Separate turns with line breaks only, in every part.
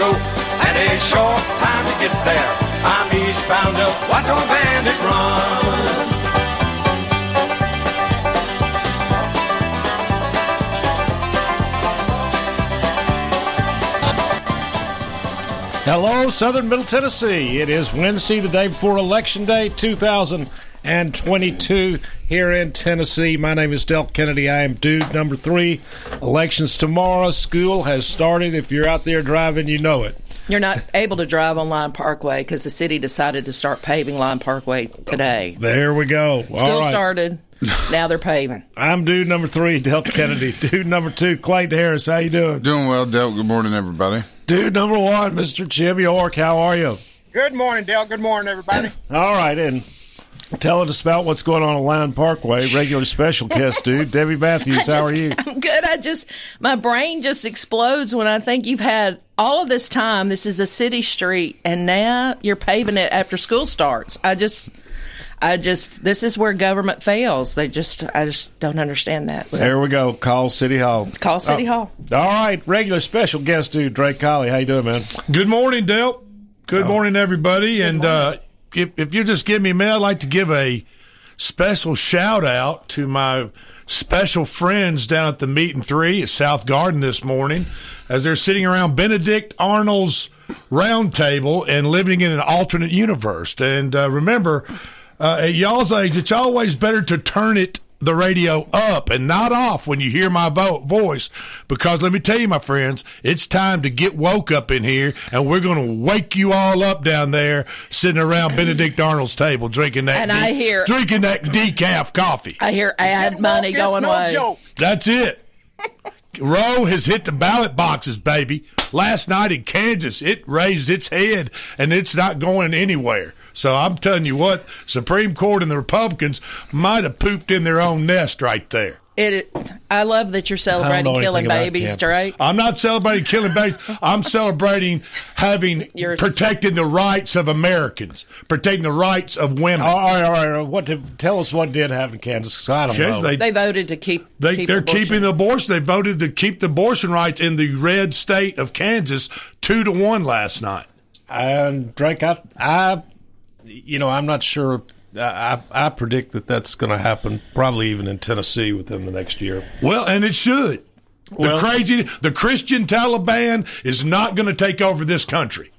go and a short time to get there. I'm eastbound up, watch old bandit run.
Hello, Southern Middle Tennessee. It is Wednesday, the day before Election Day 2022 here in Tennessee. My name is Del Kennedy. I am dude number three. Elections tomorrow. School has started. If you're out there driving, you know it.
You're not able to drive on Lion Parkway because the city decided to start paving Lion Parkway today.
There we go.
School
All right.
started. Now they're paving.
I'm dude number three, Del Kennedy. dude number two, Clayton Harris. How you doing?
Doing well, Del. Good morning, everybody.
Dude number one, Mr. Jim York. How are you?
Good morning, Dale. Good morning, everybody.
All right, and telling us about what's going on at Lion Parkway. Regular special guest, dude. Debbie Matthews, how are you?
I'm good. I just my brain just explodes when I think you've had all of this time. This is a city street, and now you're paving it after school starts. I just, I just, this is where government fails. They just, I just don't understand that. So,
There we go. Call City Hall.
call City
Oh.
Hall.
All right, regular special guest, dude. Drake Colley. How you doing, man?
Good morning, Dale. Good morning, everybody. and Uh, if, if you just give me a minute, I'd like to give a special shout out to my special friends down at the Meet and Three at South Garden this morning as they're sitting around Benedict Arnold's round table and living in an alternate universe. And uh, remember, uh, at y'all's age, it's always better to turn it the radio up and not off when you hear my vo- voice because let me tell you my friends it's time to get woke up in here and we're going to wake you all up down there sitting around benedict arnold's table drinking that
And I hear-
drinking that decaf coffee
I hear ad money
It's
going
no
away.
joke.
that's it Roe has hit the ballot boxes, baby. Last night in Kansas, it raised its head and it's not going anywhere. So I'm telling you what, Supreme Court and the Republicans might have pooped in their own nest right there.
It. I love that you're celebrating killing babies,
campus.
Drake.
I'm not celebrating killing babies. I'm celebrating having
You're-
protecting the rights of Americans, protecting the rights of women.
All right, all right. all right. What did, tell us what did happen in Kansas? 'cause I don't
Kids,
know.
they,
They voted to keep.
they,
keep
they're
abortion.
keeping the abortion. They voted to keep the abortion rights in the red state of Kansas two to one last night.
and Drake, I, I, you know, I'm not sure. I, I predict that that's going to happen probably even in Tennessee within the next year.
Well, and it should.
Well-
the crazy, the Christian Taliban is not going to take over this country.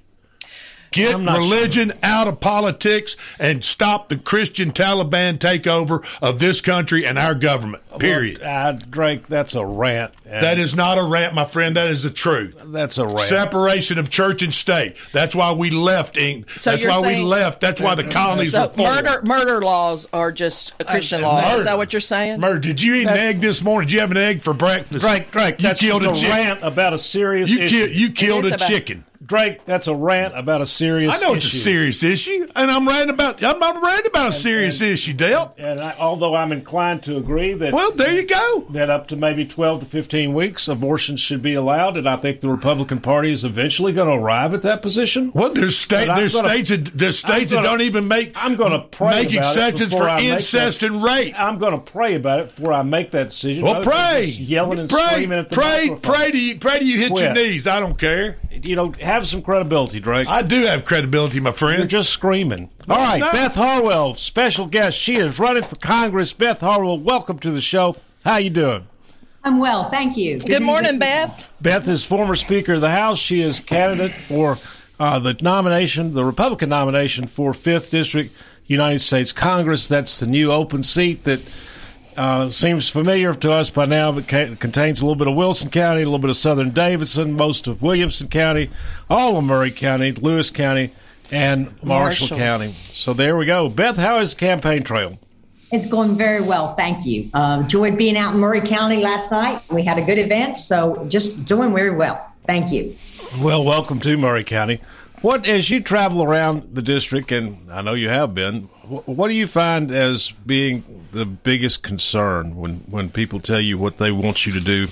Get
I'm not
religion out of politics and stop the Christian Taliban takeover of this country and our government. Period.
Look, uh, Drake, that's a rant.
that is not a rant, my friend. That is the truth.
that's a rant.
Separation of church and state. That's why we left. Eng-
So
That's
you're
why we left. That's why the colonies
So
were formed.
murder murder laws are just a Christian law.
murder.
Is that what you're saying?
Murder. Did you eat an egg this morning? Did you have an egg for breakfast?
Drake, Drake,
you
that's
killed a
just a
chicken.
rant about a serious
You,
issue.
ki- you killed a
about-
chicken.
Drake, that's a rant about a serious. Issue.
I know it's a serious issue, and I'm ranting about. I'm not ranting about a serious issue, Dale.
And I, although I'm inclined to agree that
Well, there you go.
that up to maybe 12 to 15 weeks abortions should be allowed, and I think the Republican Party is eventually going to arrive at that position.
Well, there's state,
I'm
there's
gonna-
states, that, there's states
gonna-
that don't even make.
I'm going to pray
make
about it
exceptions
before
for
I make
incest
that-
and rape.
I'm going to pray about it before I make that decision.
Well, pray,
yelling and
pray,
screaming at the
pray,
microphone.
pray to you, pray to you hit your knees. I don't care.
You know, have some credibility, Drake.
I do have credibility, my friend.
You're just screaming. All right,
no.
Beth Harwell, special guest. She is running for Congress. Beth Harwell, welcome to the show. How you doing?
I'm well, thank you.
Good morning, Beth.
Beth is former Speaker of the House. She is candidate for uh, the nomination, the Republican nomination for Fifth District, United States Congress. That's the new open seat that uh, seems familiar to us by now, but ca- contains a little bit of Wilson County, a little bit of Southern Davidson, most of Williamson County, all of Maury County, Lewis County, and Marshall,
Marshall.
County. So there we go. Beth, how is the campaign trail?
It's going very well, thank you. Uh, enjoyed being out in Maury County last night. We had a good event, so just doing very well. Thank you.
Well, welcome to Maury County. What, as you travel around the district, and I know you have been, what do you find as being the biggest concern when, when people tell you what they want you to do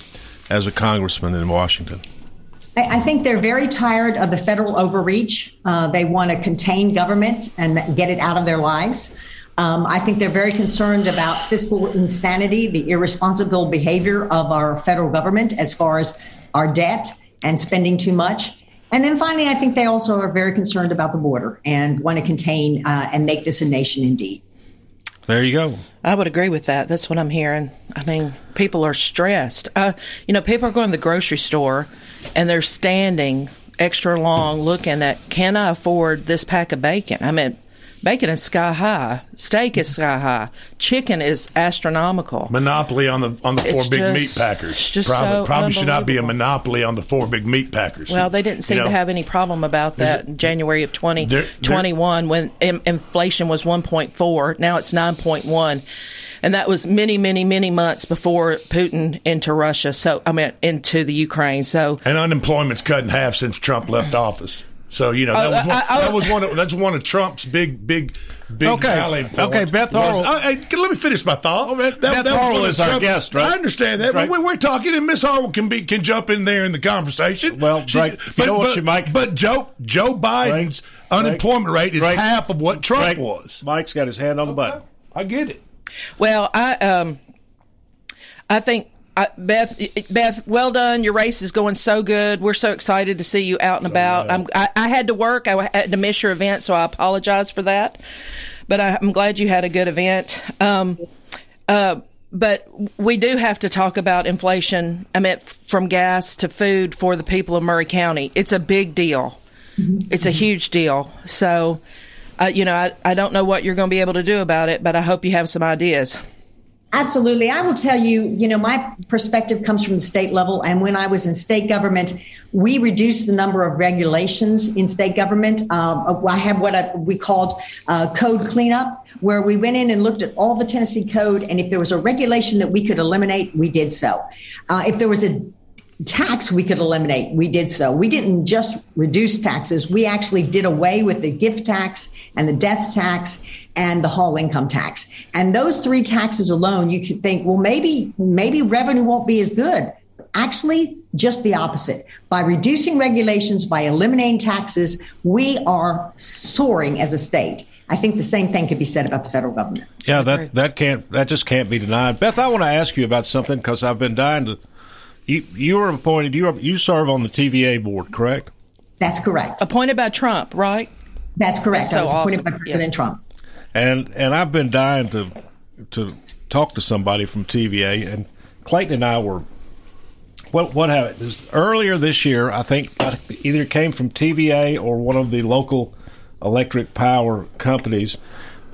as a congressman in Washington?
I think they're very tired of the federal overreach. Uh, they want to contain government and get it out of their lives. Um, I think they're very concerned about fiscal insanity, the irresponsible behavior of our federal government as far as our debt and spending too much. And then finally, I think they also are very concerned about the border and want to contain uh, and make this a nation indeed.
There you go.
I would agree with that. That's what I'm hearing. I mean, people are stressed. Uh, you know, people are going to the grocery store and they're standing extra long looking at can I afford this pack of bacon? I mean, Bacon is sky high. Steak is sky high. Chicken is astronomical.
Monopoly on the on the four
It's
big
just-
meat packers.
just
probably
so
probably should not be a monopoly on the four big meat packers.
Well, they didn't seem
You know,
to have any problem about that in January of 2021 when in, inflation was 1.4. Now it's 9.1. And that was many, many, many months before Putin into Russia. So, I mean, into the Ukraine. So,
And unemployment's cut in half since Trump left office. So you know that
Oh,
was one,
I- I-
that was one of, that's one of Trump's big big big
Okay.
rally points.
Okay, Beth
was-
Harwell-
Oh, hey, let me finish my thought.
Beth-
That-
Beth
that was
Harwell
one of
is our
Trump-
guest, right?
I understand that.
Right.
But we, we're talking, and Miss Harwell can be can jump in there in the conversation.
Well, Drake, you know what
but,
you might-
but Joe Joe Biden's
Drake,
unemployment rate is
Drake,
half of what Trump
Drake,
was.
Mike's got his hand on the button.
I get it.
well, I, um, I think, uh, Beth, Beth, well done. Your race is going so good. We're so excited to see you out and about. I'm, I, I had to work. I had to miss your event, so I apologize for that. But I, I'm glad you had a good event. Um, uh, but we do have to talk about inflation. I mean, from gas to food for the people of Maury County. It's a big deal. It's a huge deal. So, uh, you know, I, I don't know what you're going to be able to do about it, but I hope you have some ideas.
Absolutely. I will tell you, you know, my perspective comes from the state level. And when I was in state government, we reduced the number of regulations in state government. Um, I have what I, we called uh, code cleanup, where we went in and looked at all the Tennessee code. And if there was a regulation that we could eliminate, we did so. Uh, if there was a tax we could eliminate, we did so. We didn't just reduce taxes, we actually did away with the gift tax and the death tax and the hall income tax. And those three taxes alone, you could think, well, maybe maybe revenue won't be as good. Actually, just the opposite. By reducing regulations, by eliminating taxes, we are soaring as a state. I think the same thing could be said about the federal government.
Yeah, that that can't that just can't be denied. Beth, I want to ask you about something because I've been dying to. You you were appointed. You are, you serve on the TVA board, correct?
That's correct.
Appointed by Trump, right?
That's correct.
That's so
I was appointed
awesome.
by President
Yes.
Trump.
And and I've been dying to to talk to somebody from TVA. And Clayton and I were. What what happened this, earlier this year? I think either came from TVA or one of the local electric power companies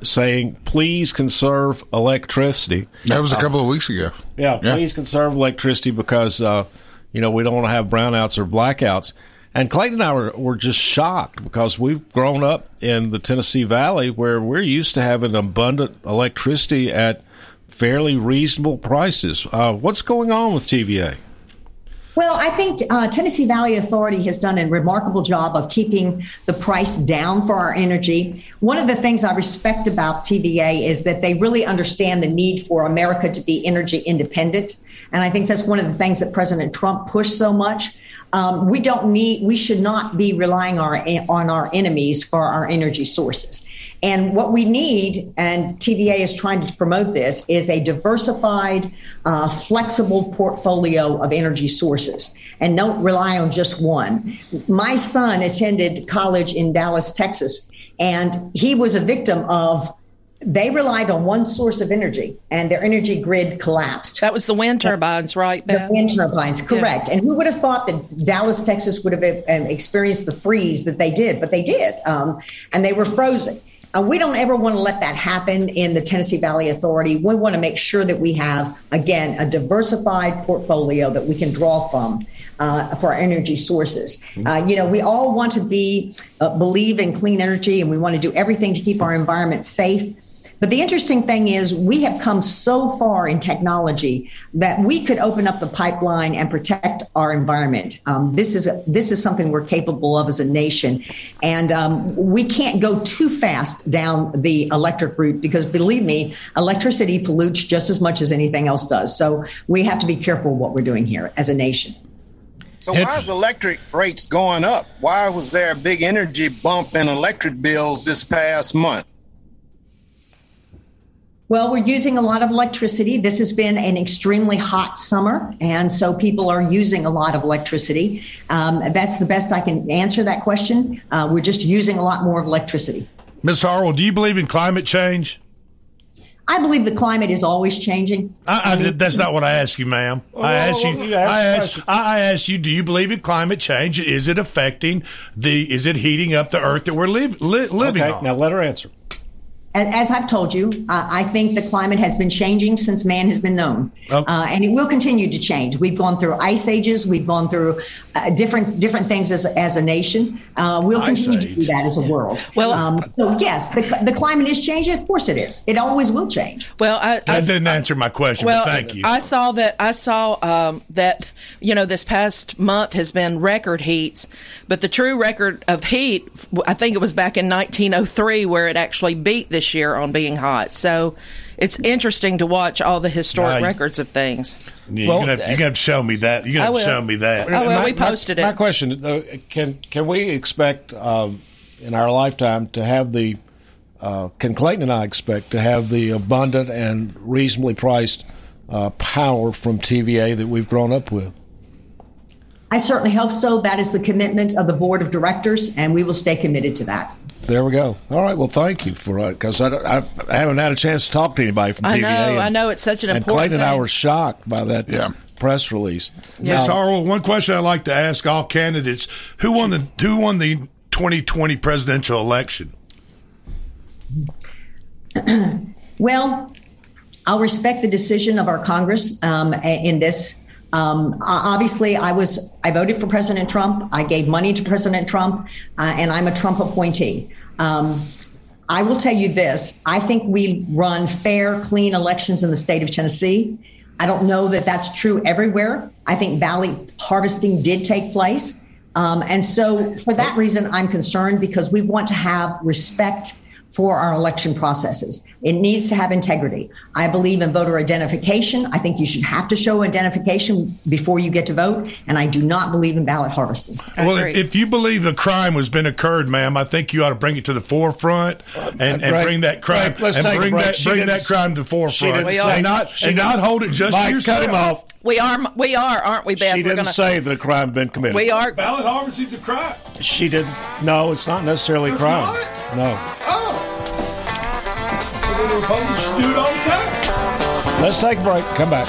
saying, "Please conserve electricity."
That was a couple of weeks ago.
Yeah,
Yeah.
please conserve electricity because uh, you know we don't want to have brownouts or blackouts. And Clayton and I were, were just shocked because we've grown up in the Tennessee Valley where we're used to having abundant electricity at fairly reasonable prices. Uh, what's going on with TVA?
Well, I think uh, Tennessee Valley Authority has done a remarkable job of keeping the price down for our energy. One of the things I respect about TVA is that they really understand the need for America to be energy independent. And I think that's one of the things that President Trump pushed so much. Um, we don't need, we should not be relying our, on our enemies for our energy sources. And what we need, and TVA is trying to promote this, is a diversified, uh, flexible portfolio of energy sources and don't rely on just one. My son attended college in Dallas, Texas, and he was a victim of they relied on one source of energy and their energy grid collapsed.
That was the wind turbines, right,
The wind turbines, correct. And who would have thought that Dallas, Texas would have um, experienced the freeze that they did? But they did. Um, and they were frozen. Uh, we don't ever want to let that happen in the Tennessee Valley Authority. We want to make sure that we have, again, a diversified portfolio that we can draw from uh, for our energy sources. Uh, you know, we all want to be uh, believe in clean energy, and we want to do everything to keep our environment safe. But the interesting thing is, we have come so far in technology that we could open up the pipeline and protect our environment. Um, this is a, this is something we're capable of as a nation, and um, we can't go too fast down the electric route because, believe me, electricity pollutes just as much as anything else does. So we have to be careful what we're doing here as a nation.
So why is electric rates going up? Why was there a big energy bump in electric bills this past month?
Well, we're using a lot of electricity. This has been an extremely hot summer, and so people are using a lot of electricity. Um, that's the best I can answer that question. Uh, we're just using a lot more of electricity.
Miss Harwell, do you believe in climate change?
I believe the climate is always changing.
I, I, that's not what I ask you, ma'am. I ask you.
you asked
I
the
asked.
question.
I asked you. Do you believe in climate change? Is it affecting the? Is it heating up the earth that we're live, li- living
Okay,
on?
now let her answer.
As, as I've told you, uh, I think the climate has been changing since man has been known,
Oh.
uh, and it will continue to change. We've gone through ice ages. We've gone through uh, different different things as as a nation. Uh, we'll continue to do that as a world.
Well-
um, so yes, the the climate is changing. Of course, it is. It always will change.
Well, I, I
didn't answer my question.
well,
but thank you.
I saw that. I saw um, that. You know, this past month has been record heats, but the true record of heat, I think it was back in 1903, where it actually beat this year on being hot. So. It's interesting to watch all the historic
Right.
records of things.
Yeah,
well,
you're, gonna have, you're gonna have to show me that. You're gonna have
will.
show me that.
Oh, well,
My-
we
my-
posted
My
it.
question: though, Can can we expect um, in our lifetime to have the? Uh, can Clayton and I expect to have the abundant and reasonably priced uh, power from TVA that we've grown up with?
I certainly hope so. That is the commitment of the board of directors, and we will stay committed to that.
There we go. All right. Well, thank you for it because I, I, I haven't had a chance to talk to anybody from TVA.
I
TVA.
know,
and,
I know. It's such an
and
important
Clayton and I were shocked by that
Yeah.
press release.
Miss
Now,
Harwell, one question I'd like to ask all candidates: Who won the Who won the 2020 presidential election?
Well, I'll respect the decision of our Congress um, in this. Um, obviously, I was I voted for President Trump. I gave money to President Trump, uh, and I'm a Trump appointee. Um, I will tell you this: I think we run fair, clean elections in the state of Tennessee. I don't know that that's true everywhere. I think ballot harvesting did take place, um, and so for that reason, I'm concerned because we want to have respect for our election processes. It needs to have integrity. I believe in voter identification. I think you should have to show identification before you get to vote. And I do not believe in ballot harvesting.
I
well, if, if you believe a crime has been occurred, ma'am, I think you ought to bring it to the forefront and, and
Greg,
bring that crime
Greg, let's
and
take
bring that bring that crime to the
she
forefront
didn't say-
and not
she
and
didn't-
not hold it just
Mike,
to yourself.
cut him off.
We are, we are, aren't we, Beth?
She
We're
didn't
gonna,
say that a crime been committed.
we are.
Ballot harvesting's a crime.
She didn't. No, it's not necessarily a
It's
crime.
not?
No.
Oh, so the Republicans do it all the time.
Let's take a break. Come back.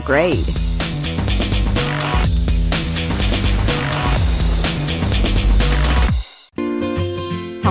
grade.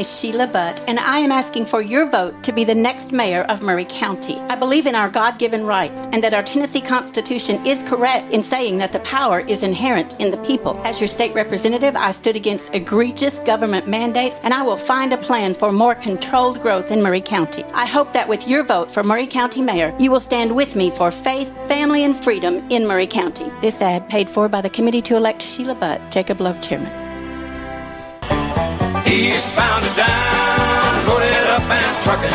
Is Sheila Butt, and I am asking for your vote to be the next mayor of Maury County. I believe in our God given rights and that our Tennessee Constitution is correct in saying that the power is inherent in the people. As your state representative, I stood against egregious government mandates, and I will find a plan for more controlled growth in Maury County. I hope that with your vote for Maury County Mayor, you will stand with me for faith, family, and freedom in Maury County. This ad paid for by the Committee to Elect Sheila Butt, Jacob Love Chairman.
Eastbound and down, loaded up and trucking.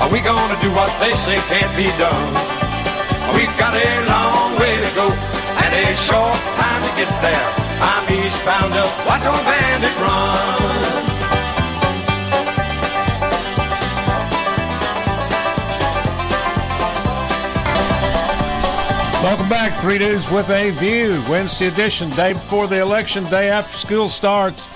Are we gonna do what they say can't be done? We've got a long way to go and a short time to get there. I'm eastbound up, watch old bandit run.
Welcome back, Three Dudes with a View. Wednesday edition, day before the election, day after school starts.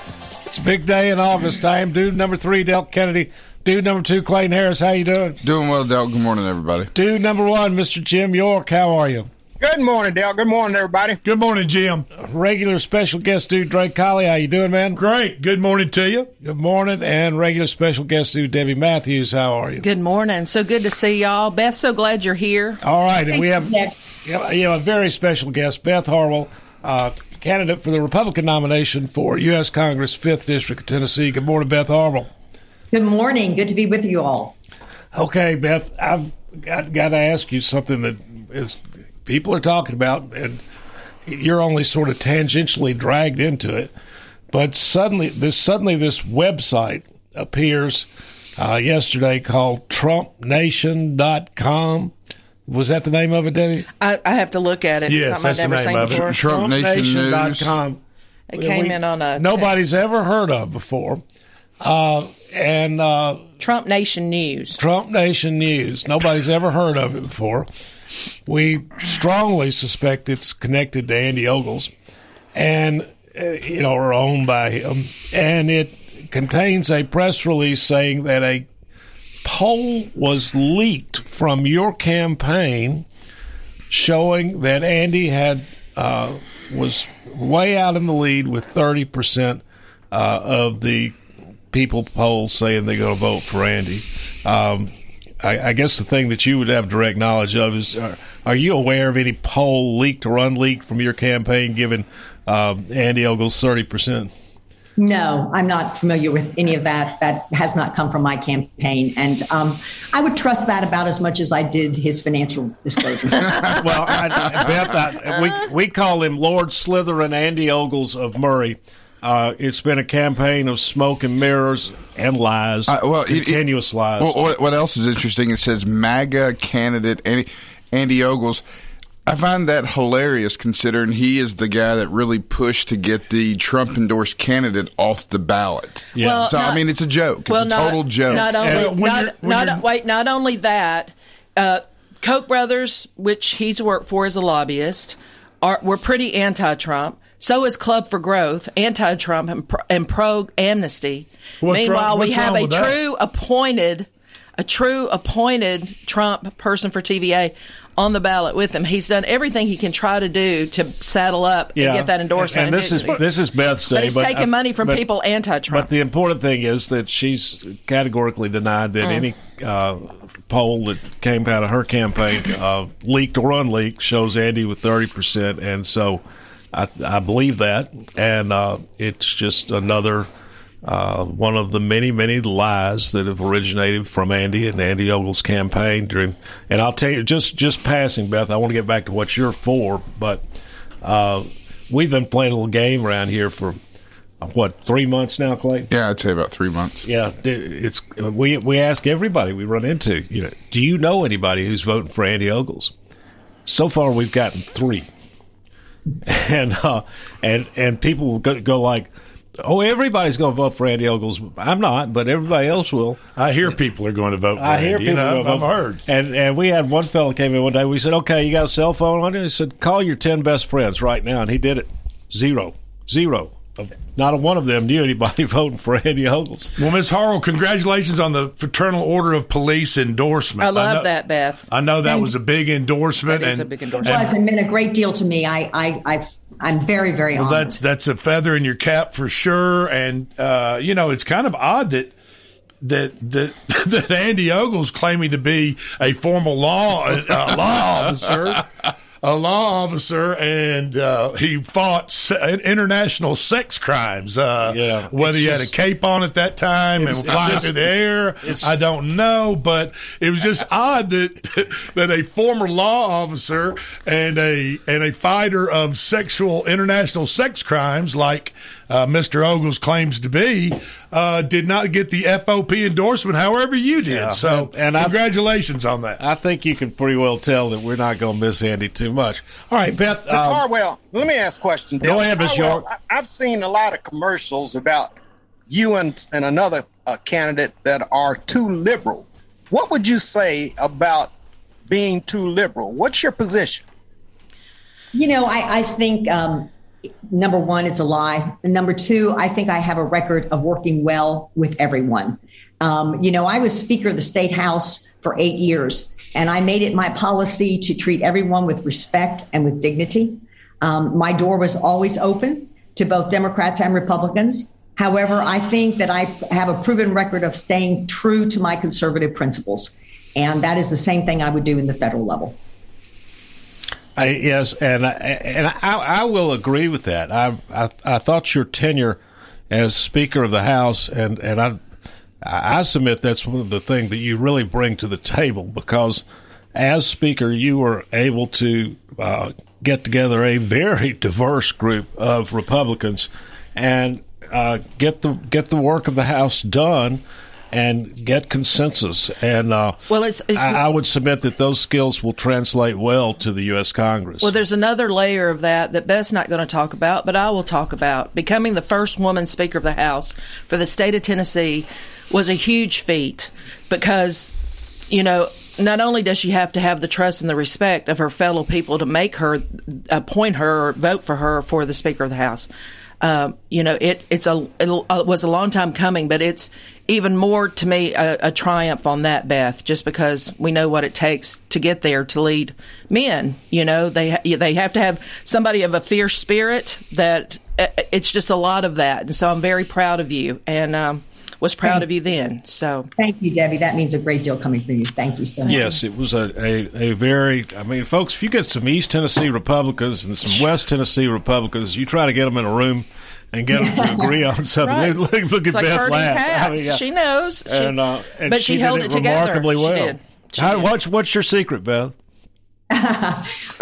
It's a big day in August. I am dude number three, Del Kennedy. Dude number two, Clayton Harris. How you doing?
Doing well, Del. Good morning, everybody.
Dude number one, Mr. Jim York. How are you?
Good morning, Dale. Good morning, everybody.
Good morning, Jim.
Regular special guest dude, Drake Colley. How you doing, man?
Great. Good morning to you.
Good morning. And regular special guest dude, Debbie Matthews. How are you?
Good morning. So good to see y'all. Beth, so glad you're here.
All right. And we have, you know, a very special guest, Beth Harwell, uh, candidate for the Republican nomination for U.S. Congress, 5th District of Tennessee. Good morning, Beth Harwell.
Good morning. Good to be with you all.
Okay, Beth, I've got, got to ask you something that is people are talking about, and you're only sort of tangentially dragged into it. But suddenly, this suddenly this website appears uh, yesterday called TrumpNation.com. Was that the name of it, Debbie?
I, I have to look at it.
Yes, that's the
I've never
name of it.
before.
Trump Nation
TrumpNation.com.
It came
We-
in on a
Nobody's ever heard of before. Uh, and uh,
Trump Nation News.
Trump Nation News. Nobody's ever heard of it before. We strongly suspect it's connected to Andy Ogles, and uh, you know, are owned by him. And it contains a press release saying that a poll was leaked from your campaign, showing that Andy had uh, was way out in the lead with thirty percent uh, of the people polls saying they're going to vote for Andy. Um, I, I, guess the thing that you would have direct knowledge of is: are, are you aware of any poll leaked or unleaked from your campaign giving um, Andy Ogles thirty percent?
No, I'm not familiar with any of that. That has not come from my campaign, and um, I would trust that about as much as I did his financial disclosure.
well, I, I bet that we we call him Lord Slytherin Andy Ogles of Maury. Uh, it's been a campaign of smoke and mirrors and lies, uh, well, continuous
it,
lies.
Well, what, what, else is interesting? It says MAGA candidate Andy, Andy Ogles. I find that hilarious considering he is the guy that really pushed to get the Trump endorsed candidate off the ballot.
Yeah. Well,
so,
not,
I mean, it's a joke. It's
well,
a
not,
total joke.
Not only, not, not wait, not only that, uh, Koch brothers, which he's worked for as a lobbyist, are were pretty anti-Trump. So is Club for Growth, anti-Trump and, pro, and pro-amnesty. Meanwhile, we have a true that? appointed, a true appointed Trump person for TVA on the ballot with him. He's done everything he can try to do to saddle up yeah. and get that endorsement.
And, this is this is Beth's day.
But he's
but,
taking uh, money from but, people anti-Trump.
But the important thing is that she's categorically denied that mm. any uh, poll that came out of her campaign, uh, leaked or unleaked, shows Andy with thirty percent, and so I, I believe that, and uh, it's just another uh, one of the many, many lies that have originated from Andy and Andy Ogle's campaign during. And I'll tell you, just just passing, Beth. I want to get back to what you're for, but uh, we've been playing a little game around here for what three months now, Clay?
Yeah, I'd say about three months.
Yeah, it's we we ask everybody we run into. You know, do you know anybody who's voting for Andy Ogles? So far, we've gotten three and uh, and and people go, go like, "Oh, everybody's going to vote for Andy Ogles." I'm not, but everybody else will.
I hear people are going to vote for
I
Andy.
hear people. You know,
I've heard.
And and we had one fellow came in one day. We said, "Okay, you got a cell phone on you?" He said, "Call your ten best friends right now," and he did it. Zero, zero. Not a one of them knew anybody voting for Andy Ogles.
Well, Ms. Harwell, congratulations on the Fraternal Order of Police endorsement.
I love I know, that, Beth.
I know that and was a big endorsement.
That is and, a big endorsement.
It was and meant a great deal to me. I, I, I've I'm very, very well,
honored. That's that's a feather in your cap for sure. And uh, you know, it's kind of odd that that that that Andy Ogles claiming to be a formal law uh, law officer a law officer and uh, he fought se- international sex crimes. Uh, yeah, whether he had a cape on at that time and flying through the air, I don't know. But it was just odd that that a former law officer and a and a fighter of sexual international sex crimes like uh, Mr. Ogles claims to be, uh, did not get the FOP endorsement, however you did. Yeah, so, and, and congratulations
I,
on that.
I think you can pretty well tell that we're not going to miss Andy too much. All right, Beth.
Ms. Um, Harwell, let me ask a question.
Go ahead, Ms. York.
I've seen a lot of commercials about you and, and another uh, candidate that are too liberal. What would you say about being too liberal? What's your position?
You know, I, I think um, number one, it's a lie. And number two, I think I have a record of working well with everyone. Um, you know, I was Speaker of the State House for eight years, and I made it my policy to treat everyone with respect and with dignity. Um, my door was always open to both Democrats and Republicans. However, I think that I have a proven record of staying true to my conservative principles. And that is the same thing I would do in the federal level.
I, yes, and I, and I, I will agree with that. I, I, I thought your tenure as Speaker of the House, and and I I submit that's one of the things that you really bring to the table because as Speaker, you were able to uh, get together a very diverse group of Republicans and uh, get the get the work of the House done and get consensus. And uh,
well, it's, it's
I, I, would submit that those skills will translate well to the U.S. Congress.
Well, there's another layer of that that Beth's not going to talk about, but I will talk about. Becoming the first woman Speaker of the House for the state of Tennessee was a huge feat because, you know, not only does she have to have the trust and the respect of her fellow people to make her appoint her or vote for her for the Speaker of the House, uh, you know, it it's a it was a long time coming, but it's even more to me a, a, triumph on that, Beth, just because we know what it takes to get there to lead men. You know, they they have to have somebody of a fierce spirit. That uh, it's just a lot of that, and so I'm very proud of you. And um, was proud of you then. So
Thank you, Debbie. That means a great deal coming from you. Thank you so much.
Yes, it was a, a, a very. I mean, folks, if you get some East Tennessee Republicans and some West Tennessee Republicans, you try to get them in a room and get them to agree on something.
Right.
Look, look
It's
at
like
Beth
herding
laugh.
cats.
yeah.
She knows.
And, uh, and
but she
did
held
it
it together.
remarkably
She did. She
How,
did.
what's what's your secret, Beth?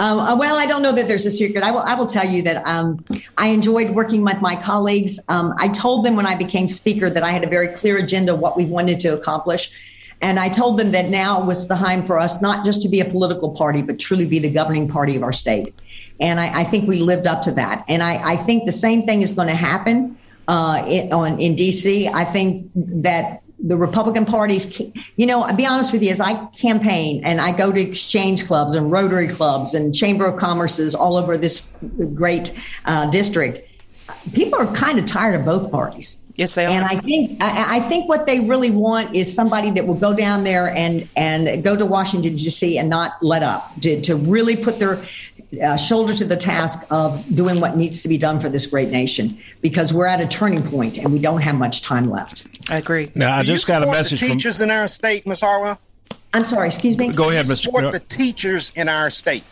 Um, uh, well, I don't know that there's a secret. I will. I will tell you that um, I enjoyed working with my colleagues. Um, I told them when I became speaker that I had a very clear agenda of what we wanted to accomplish, and I told them that now was the time for us not just to be a political party, but truly be the governing party of our state. And I, I think we lived up to that. And I, I think the same thing is going to happen uh, in, on in DC. I think that the Republican parties, you know, I'll be honest with you, as I campaign and I go to exchange clubs and Rotary clubs and Chamber of Commerces all over this great uh, district, people are kind of tired of both parties.
Yes, they are.
And I think I, I think what they really want is somebody that will go down there and and go to Washington D.C. and not let up to to really put their uh, shoulder to the task of doing what needs to be done for this great nation because we're at a turning point and we don't have much time left.
I agree.
Now, I
Do you
just got a
support
message
the
from.
teachers in our state, Miss Harwell.
I'm sorry, excuse me.
Go ahead,
Do
Mr.
Support
Cro-
the teachers in our state.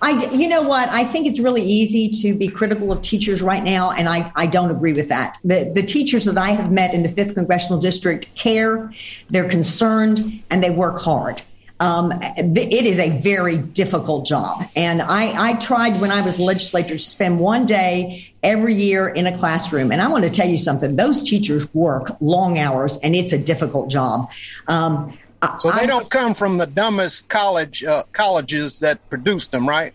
I, you know what? I think it's really easy to be critical of teachers right now, and I, I don't agree with that. The, the teachers that I have met in the 5th Congressional District care, they're concerned, and they work hard. Um, it is a very difficult job. And I, I tried when I was legislator to spend one day every year in a classroom. And I want to tell you something those teachers work long hours, and it's a difficult job. Um,
So they don't come from the dumbest college uh, colleges that produced them, right?